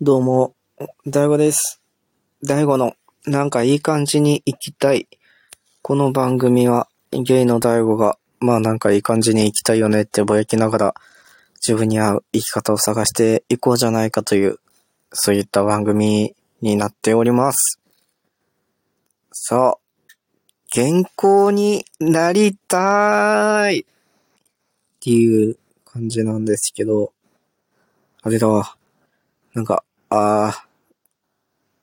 どうも、大悟です。大悟の、なんかいい感じに生きたい。この番組は、ゲイの大悟が、まあなんかいい感じに生きたいよねってぼやきながら、自分に合う生き方を探していこうじゃないかという、そういった番組になっております。さあ、健康になりたーいっていう感じなんですけど、あれだわ。なんか、ああ、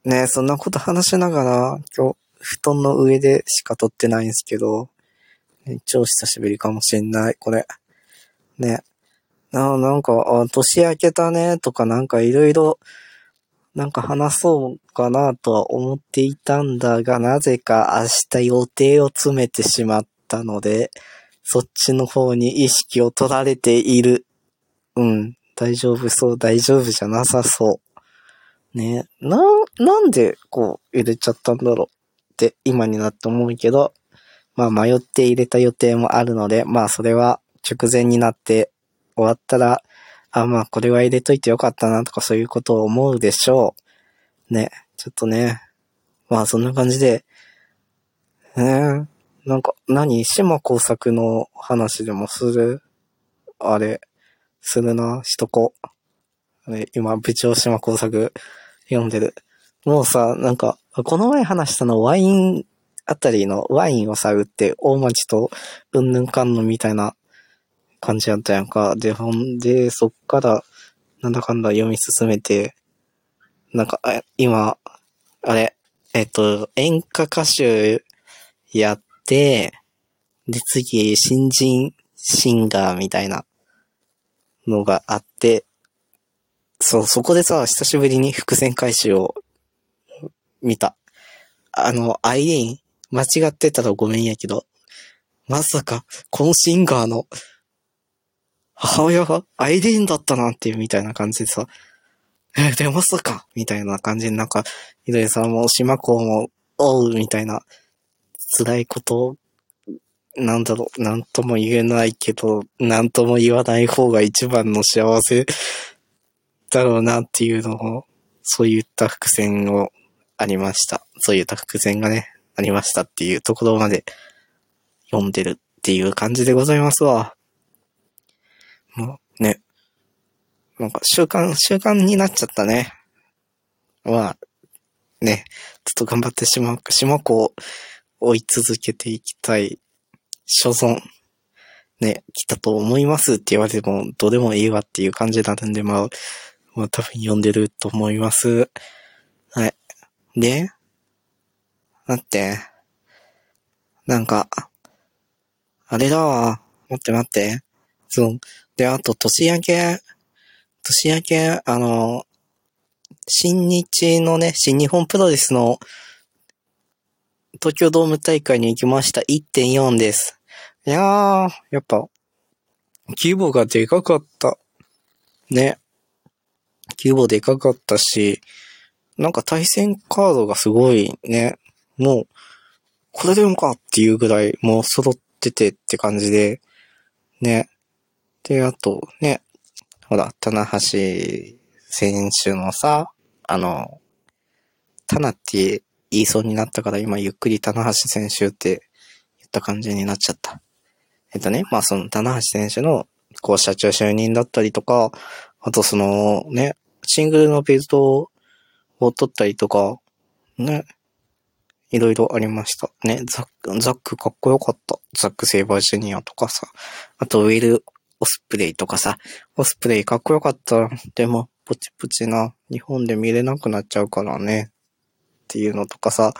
ね、そんなこと話しながら、今日、布団の上でしか撮ってないんですけど、ね超久しぶりかもしんない、これ。ね。な、なんか、あ年明けたね、とかなんかいろいろ、なんか話そうかなとは思っていたんだが、なぜか明日予定を詰めてしまったので、そっちの方に意識を取られている。うん。大丈夫そう、大丈夫じゃなさそう。ね。な、なんでこう入れちゃったんだろうって今になって思うけど、まあ迷って入れた予定もあるので、まあそれは直前になって終わったら、あ、まあこれは入れといてよかったなとかそういうことを思うでしょう。ね、ちょっとね、まあそんな感じで、ね。なんか、何島工作の話でもする？あれ、するな、しとこ。あれ今、部長島工作。読んでる。もうさ、なんか、この前話したのワインあたりのワインをさ、売って、大町とうんぬんかんぬんみたいな感じやったやんか。で、ほんで、そっから、なんだかんだ読み進めて、なんか、今、あれ、えっと、演歌歌手やって、で、次、新人シンガーみたいなのがあって、そう、そこでさ、久しぶりに伏線回収を見た。あの、アイリーン、間違ってたらごめんやけど、まさか、このシンガーの母親がアイリーンだったなんていうみたいな感じでさ、え、でまさかみたいな感じでなんか、ひどいさんも島子も、おうみたいな、辛いことなんだろう、なんとも言えないけど、なんとも言わない方が一番の幸せだろうなっていうのを、そういった伏線をありました。そういった伏線がね、ありましたっていうところまで読んでるっていう感じでございますわ。もうね、なんか習慣、習慣になっちゃったね。まあ、ね、ちょっと頑張ってしまう、島子を追い続けていきたい所存、ね、来たと思いますって言われても、どうでもいいわっていう感じになるんで、まあ、まあ多分読んでると思います。はい。で、待って。なんか、あれだわ。待って待って。そう。で、あと、年明け、年明け、あの、新日のね、新日本プロレスの東京ドーム大会に行きました。1.4です。いやー、やっぱ、規模がでかかった。ね。規模でかかったし、なんか対戦カードがすごいね。もう、これでもかっていうぐらいもう揃っててって感じで、ね。で、あとね、ほら、棚橋選手のさ、あの、タナって言いそうになったから今ゆっくり棚橋選手って言った感じになっちゃった。えっとね、まあその棚橋選手のこう社長就任だったりとか、あとそのね、シングルのベルトを取ったりとか、ね、いろいろありました。ね、ザック、ザックかっこよかった。ザックセイバージュニアとかさ、あとウィル・オスプレイとかさ、オスプレイかっこよかった。でも、ポチポチな、日本で見れなくなっちゃうからね。っていうのとかさ、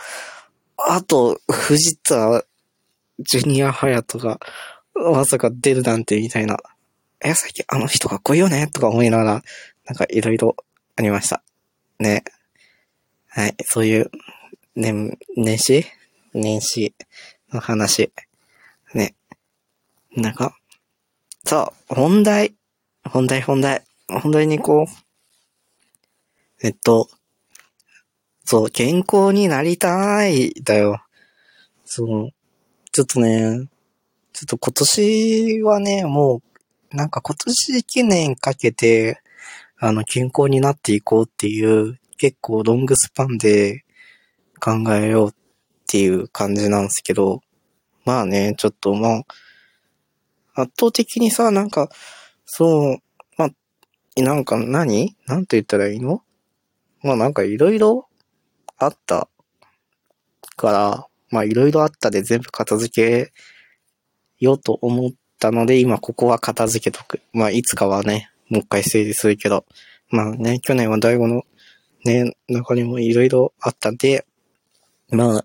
あと、藤田ジュニアハヤトが、まさか出るなんてみたいな。え、最近あの人かっこいいよねとか思いながら、なんかいろいろありました。ね。はい、そういう、年、年始？年始の話。ね。なんか、さあ、本題、本題本題、本題に行こう。えっと、そう、健康になりたい、だよ。そう。ちょっとね、ちょっと今年はね、もう、なんか今年記念かけて、あの、健康になっていこうっていう、結構ロングスパンで考えようっていう感じなんですけど、まあね、ちょっとまあ、圧倒的にさ、なんか、そう、まあ、なんか何？なんて言ったらいいの？まあなんかいろいろあったから、まあいろいろあったで全部片付けようと思ったので、今ここは片付けとく。まあいつかはね、もう一回整理するけど、まあね、去年は大悟のね、中にもいろいろあったんで、まあ、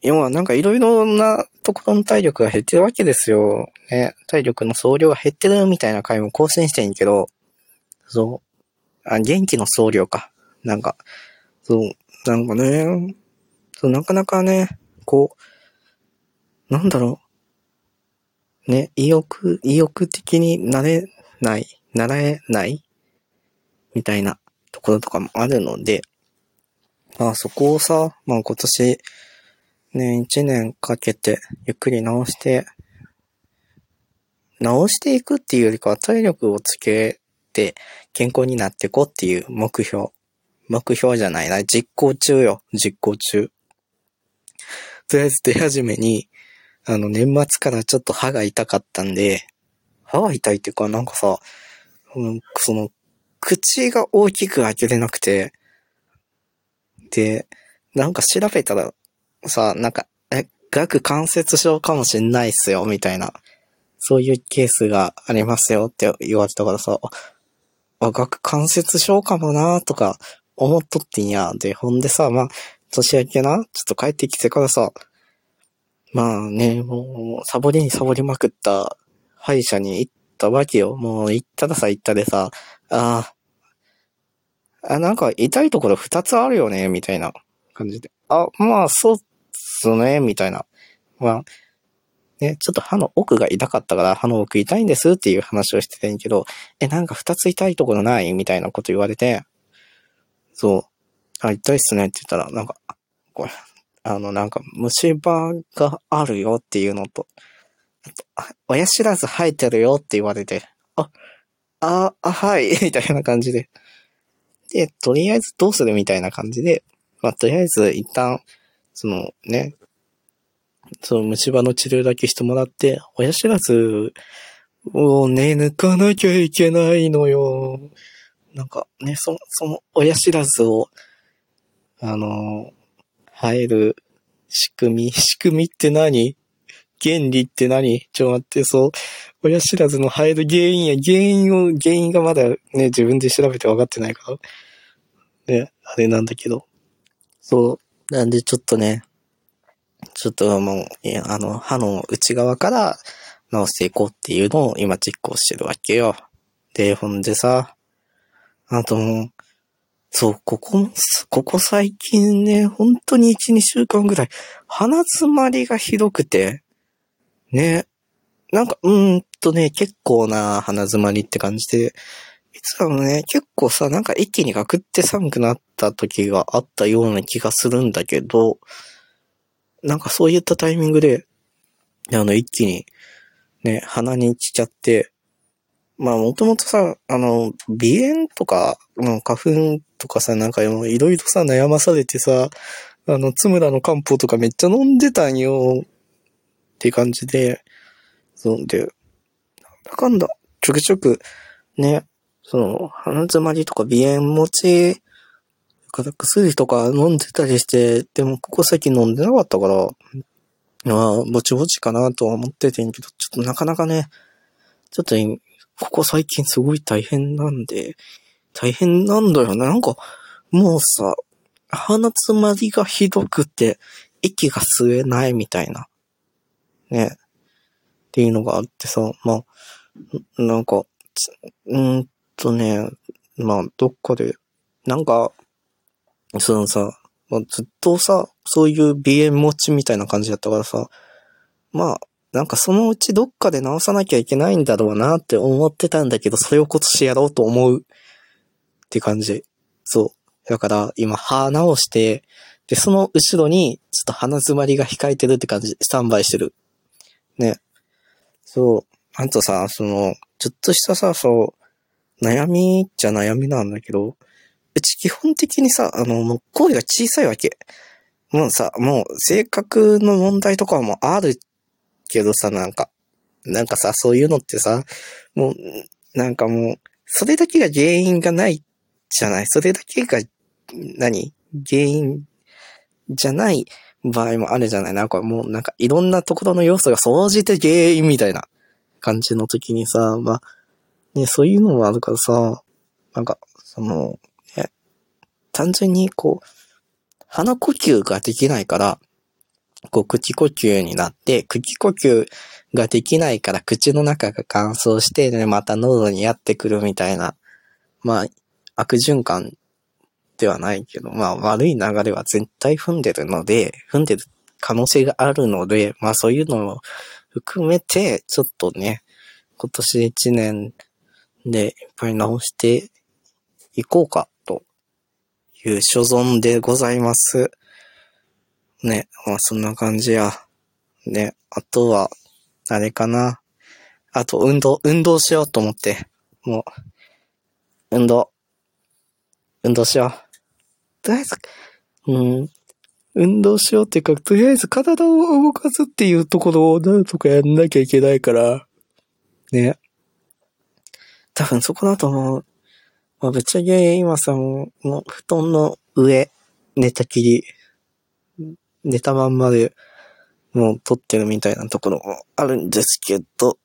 要はなんかいろいろなところの体力が減ってるわけですよ。ね、体力の総量が減ってるみたいな回も更新してんけど、そう、あ、元気の総量か。なんか、そう、なんかね、そう、なかなかね、こう、なんだろう。ね、意欲、意欲的になれない、なれないみたいなところとかもあるので、まあそこをさ、まあ今年、ね、一年かけてゆっくり直して、直していくっていうよりかは体力をつけて健康になっていこうっていう目標。目標じゃないな。実行中よ。実行中。とりあえず出始めに、あの、年末からちょっと歯が痛かったんで、歯が痛いっていうか、なんかさ、その、口が大きく開けれなくて、で、なんか調べたら、さ、なんか、え、顎関節症かもしんないっすよ、みたいな。そういうケースがありますよって言われたからさ、あ、顎関節症かもなとか思っとってんや。で、ほんでさ、まあ、年明けなちょっと帰ってきてからさ、まあね、もう、サボりにサボりまくった歯医者に行ったわけよ。もう行ったらさ、行ったでさ、ああ、あ、なんか痛いところ二つあるよね、みたいな感じで。あ、まあ、そうっすね、みたいな。まあ、ね、ちょっと歯の奥が痛かったから歯の奥痛いんですっていう話をしてたんやけど、え、なんか二つ痛いところないみたいなこと言われて、そう。あ、痛いっすねって言ったら、なんか、これ、あの、なんか、虫歯があるよっていうの、と、親知らず生えてるよって言われて、あ、あ、あ、はい、みたいな感じで。で、とりあえずどうするみたいな感じで、まあ、とりあえず一旦、そのね、その虫歯の治療だけしてもらって、親知らずをね、抜かなきゃいけないのよ。なんかね、そ、その親知らずを、あの、生える仕組み、仕組みって何原理って何？ちょ、待って、そう、親知らずの生える原因や、原因を、原因がまだね、自分で調べて分かってないから。ね、あれなんだけど。そう、なんでちょっとね、ちょっともう、いや、あの、歯の内側から直していこうっていうのを今実行してるわけよ。で、ほんでさ、あともう、そう、ここ、ここ最近ね、本当に1、2週間ぐらい、鼻詰まりがひどくて、ね、なんか、うーんとね、結構な鼻詰まりって感じで、いつもね、結構さ、なんか一気にガクって寒くなった時があったような気がするんだけど、なんかそういったタイミングで、あの、一気に、ね、鼻に来ちゃって、まあもともとさ、あの、鼻炎とか、花粉とかさ、なんかいろいろさ、悩まされてさ、あの、つむらの漢方とかめっちゃ飲んでたんよ。って感じで、そうで、なんだかんだ、ちょくちょく、ね、その、鼻詰まりとか鼻炎持ち、薬とか飲んでたりして、でもここ最近飲んでなかったから、まあ、ぼちぼちかなとは思っててんけど、ちょっとなかなかね、ちょっとここ最近すごい大変なんで、大変なんだよね。なんか、もうさ、鼻詰まりがひどくて、息が吸えないみたいな。ね。っていうのがあってさ、まあ、なんか、うんとね、まあ、どっかで、なんか、そのさ、まあ、ずっとさ、そういう鼻炎持ちみたいな感じだったからさ、まあ、なんかそのうちどっかで直さなきゃいけないんだろうなって思ってたんだけど、それを今年やろうと思うって感じ。そう。だから今歯直して、で、その後ろにちょっと鼻詰まりが控えてるって感じ、スタンバイしてる。ね。そう。あとさ、その、ちょっとしたさ、そう、悩みっちゃ悩みなんだけど、うち基本的にさ、あの、もう声が小さいわけ。もうさ、もう性格の問題とかもあるけどさ、なんか、なんかさ、そういうのってさ、もう、なんかもう、それだけが原因がないじゃないそれだけが、何？原因じゃない場合もあるじゃない。なんかもう、なんかいろんなところの要素が総じて原因みたいな感じの時にさ、まあ、ね、そういうのもあるからさ、なんか、その、ね、単純にこう、鼻呼吸ができないから、こう、口呼吸になって、口呼吸ができないから口の中が乾燥して、ね、また喉にやってくるみたいな、まあ、悪循環ではないけど、まあ、悪い流れは絶対踏んでるので、踏んでる可能性があるので、まあそういうのを含めて、ちょっとね、今年一年でいっぱい直していこうかという所存でございます。ね、まあそんな感じや。ね、あとは、あれかな。あと、運動、運動しようと思って。もう、運動。運動しよう。とりあえず、うん、運動しようっていうか、とりあえず体を動かすっていうところをなんとかやんなきゃいけないから、ね。多分そこだと思う。まあ、ぶっちゃけ今さ、もう、もう布団の上、寝たきり、寝たまんまで、もう撮ってるみたいなところもあるんですけど、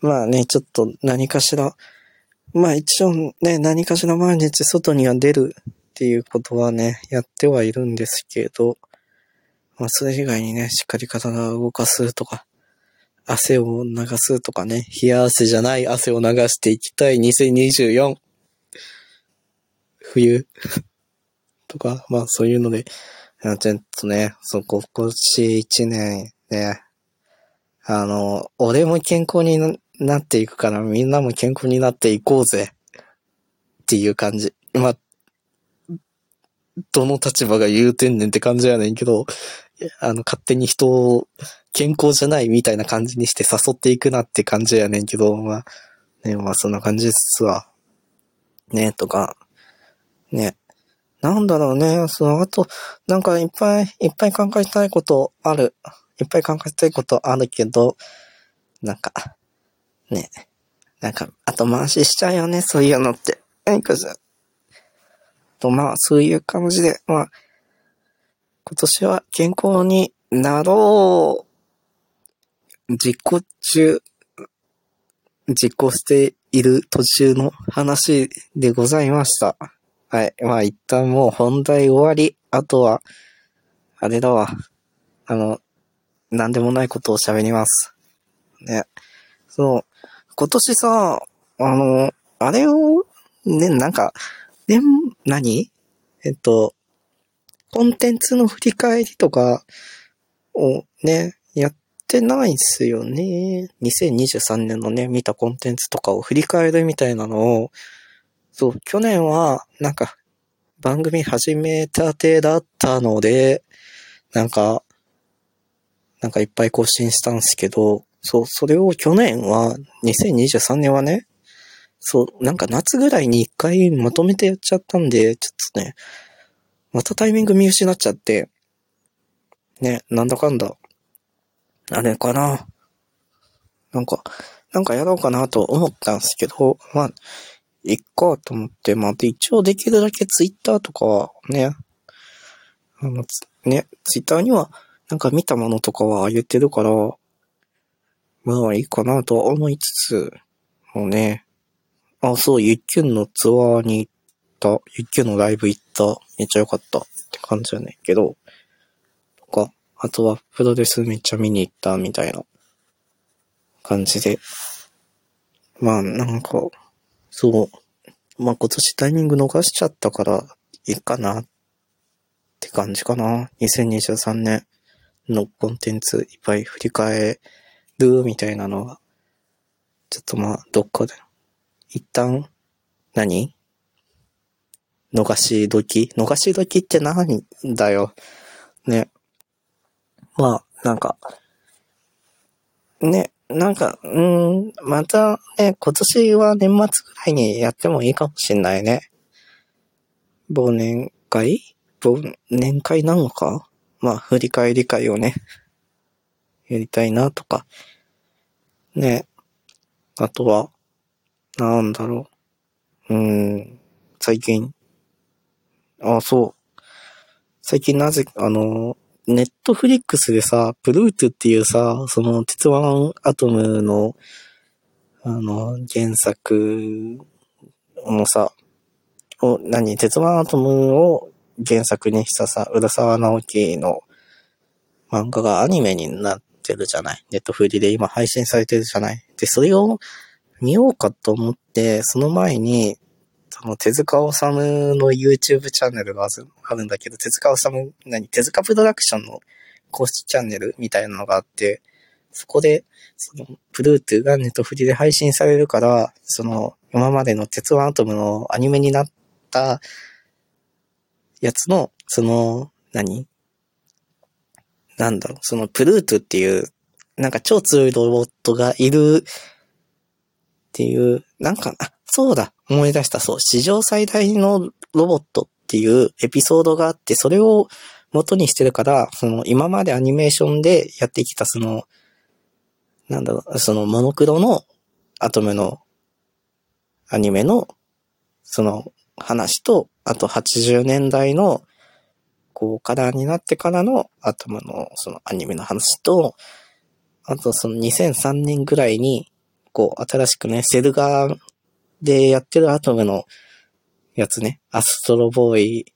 まあね、ちょっと何かしら、まあ一応ね、何かしら毎日外には出るっていうことはね、やってはいるんですけど、まあそれ以外にね、しっかり体を動かすとか、汗を流すとかね、冷や汗じゃない汗を流していきたい2024。冬 とか、まあそういうので、ちょっとね、そう、今年一年ね、あの、俺も健康になっていくからみんなも健康になっていこうぜっていう感じ。まあ、どの立場が言うてんねんって感じやねんけど、あの、勝手に人を健康じゃないみたいな感じにして誘っていくなって感じやねんけど、まあ、ね、まあそんな感じですわ。ね、とか、ね。なんだろうね、その後、なんかいっぱいいっぱい考えたいことある。いっぱい考えたいことあるけど、なんか、ね。なんか、後回ししちゃうよね、そういうのって。何かさ、と、まあ、そういう感じで、まあ、今年は健康になろう。実行中、実行している途中の話でございました。はい。まあ一旦もう本題終わり。あとは、あれだわ。あの、なんでもないことを喋ります。ね。そう。今年さ、あの、あれを、ね、なんか、でも、何？えっと、コンテンツの振り返りとかをね、やってないっすよね。2023年のね、見たコンテンツとかを振り返るみたいなのを、そう、去年は、なんか、番組始めたてだったので、なんか、なんかいっぱい更新したんすけど、そう、それを去年は、2023年はね、そう、なんか夏ぐらいに一回まとめてやっちゃったんで、ちょっとね、またタイミング見失っちゃって、ね、なんだかんだ、あれかな。なんか、なんかやろうかなと思ったんですけど、まあ、いっかと思って、まあ、で一応できるだけツイッターとかはね、あの、ね、ツイッターにはなんか見たものとかは言ってるから、まあいいかなとは思いつつ、もうね、あ、そう、ゆっきゅんのツアーに行った、ゆっきゅんのライブ行った、めっちゃ良かった。って感じじゃないけど、とか、あとはプロレスめっちゃ見に行った。みたいな感じで、まあなんか、そう、まあ今年タイミング逃しちゃったから、いいかなって感じかな。2023年のコンテンツいっぱい振り返るみたいなのは、ちょっとまあどっかで一旦何、逃し時？逃し時って何だよ？ね。まあ、なんか、ね、なんか、うん、またね、今年は年末ぐらいにやってもいいかもしんないね。忘年会？忘年会なのか？まあ、振り返り会をね、やりたいなとか。ね。あとは、なんだろう。うーん、最近。あ、そう。最近なぜ、あの、ネットフリックスでさ、プルートっていうさ、その、鉄腕アトムの、あの、原作のさ、を、何、鉄腕アトムを原作にしたさ、浦沢直樹の漫画がアニメになってるじゃない？ネットフリで今配信されてるじゃない？で、それを見ようかと思って、その前に、その手塚治虫の YouTube チャンネルがあるんだけど、手塚治虫、何手塚プロダクションの公式チャンネルみたいなのがあって、そこで、その、プルートゥがネットフリで配信されるから、その、今までの鉄腕アトムのアニメになったやつの、その、何なんだろう、そのプルートゥっていう、なんか超強いロボットがいるっていう、なんか、あ、そうだ、思い出した、そう、史上最大のロボットっていうエピソードがあって、それを元にしてるから、その今までアニメーションでやってきたその、なんだろう、そのモノクロのアトムのアニメの、その話と、あと80年代の、こう、カラーになってからのアトムのそのアニメの話と、あとその2003年ぐらいに、こう、新しくね、セルガーでやってるアトムのやつね、アストロボーイ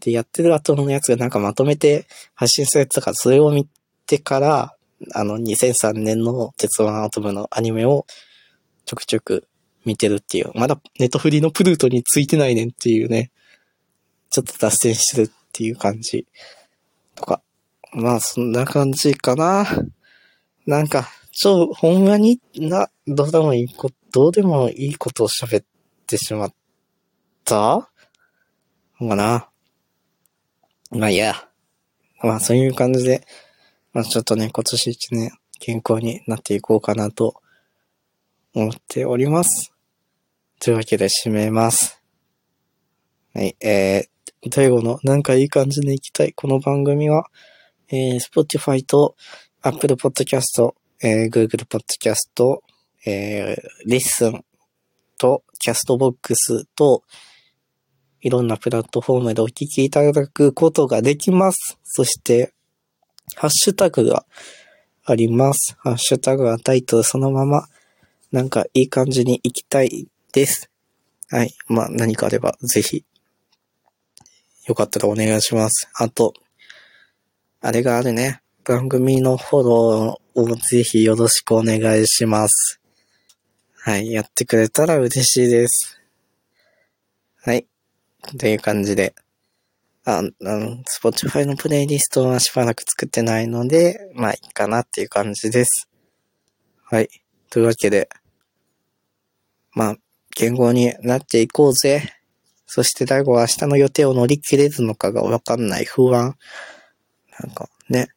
でやってるアトムのやつがなんかまとめて発信されてたから、それを見てから、あの、2003年の鉄腕アトムのアニメをちょくちょく見てるっていう。まだネトフリのプルートについてないねんっていうね。ちょっと脱線してるっていう感じ。とか。まあ、そんな感じかな。なんか、超、ほんまにな、どうでもいいこと、どうでもいいことを喋ってしまった？ほんかな。まあいや。まあそういう感じで、まあちょっとね、今年一年健康になっていこうかなと思っております。というわけで締めます。はい、えー、最後のなんかいい感じでいきたい。この番組は、えー、Spotify と Apple Podcast、えー、Google Podcast、えー、Listen と Castbox と、いろんなプラットフォームでお聞きいただくことができます。そして、ハッシュタグがあります。ハッシュタグはタイトルそのまま、なんかいい感じに行きたいです。はい。まあ、何かあれば、ぜひ、よかったらお願いします。あと、あれがあるね。番組のフォローをぜひよろしくお願いします。はい。やってくれたら嬉しいです。はい。という感じで。あ、あの、Spotify のプレイリストはしばらく作ってないので、まあいいかなっていう感じです。はい。というわけで、まあ、言語になっていこうぜ。そして大悟は明日の予定を乗り切れるのかがわかんない不安。なんかね。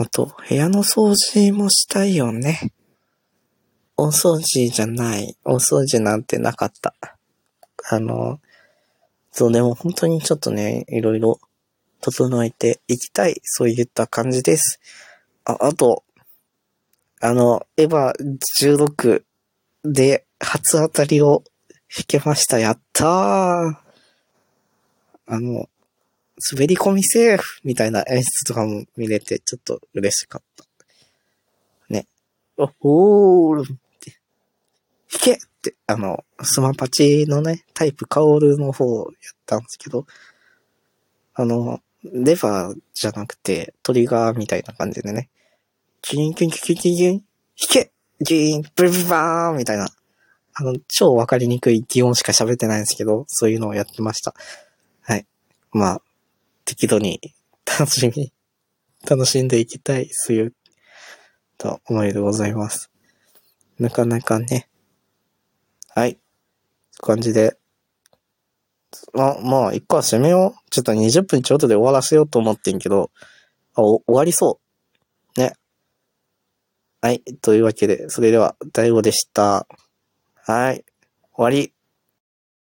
あと、部屋の掃除もしたいよね。大掃除じゃない。大掃除なんてなかった。あの、そう、でも本当にちょっとね、いろいろ整えていきたい。そういった感じです。あ、あと、あの、エヴァ16で初当たりを引けました。やったー。あの、滑り込みセーフみたいな演出とかも見れて、ちょっと嬉しかった。ね。おーって、引けって、あの、スマパチのね、タイプカオルの方をやったんですけど、あの、レバーじゃなくて、トリガーみたいな感じでね、キンキンキンキンキン、引けギーン、ブルブバーンみたいな、あの、超わかりにくい擬音しか喋ってないんですけど、そういうのをやってました。はい。まあ、適度に楽しみ、楽しんでいきたい、そういう、と思いでございます。なかなかね。はい。感じで。ま、まあ、一個は締めよう。ちょっと20分ちょっとで終わらせようと思ってんけど、あ、終わりそう。ね。はい。というわけで、それでは、大悟でした。はい。終わり。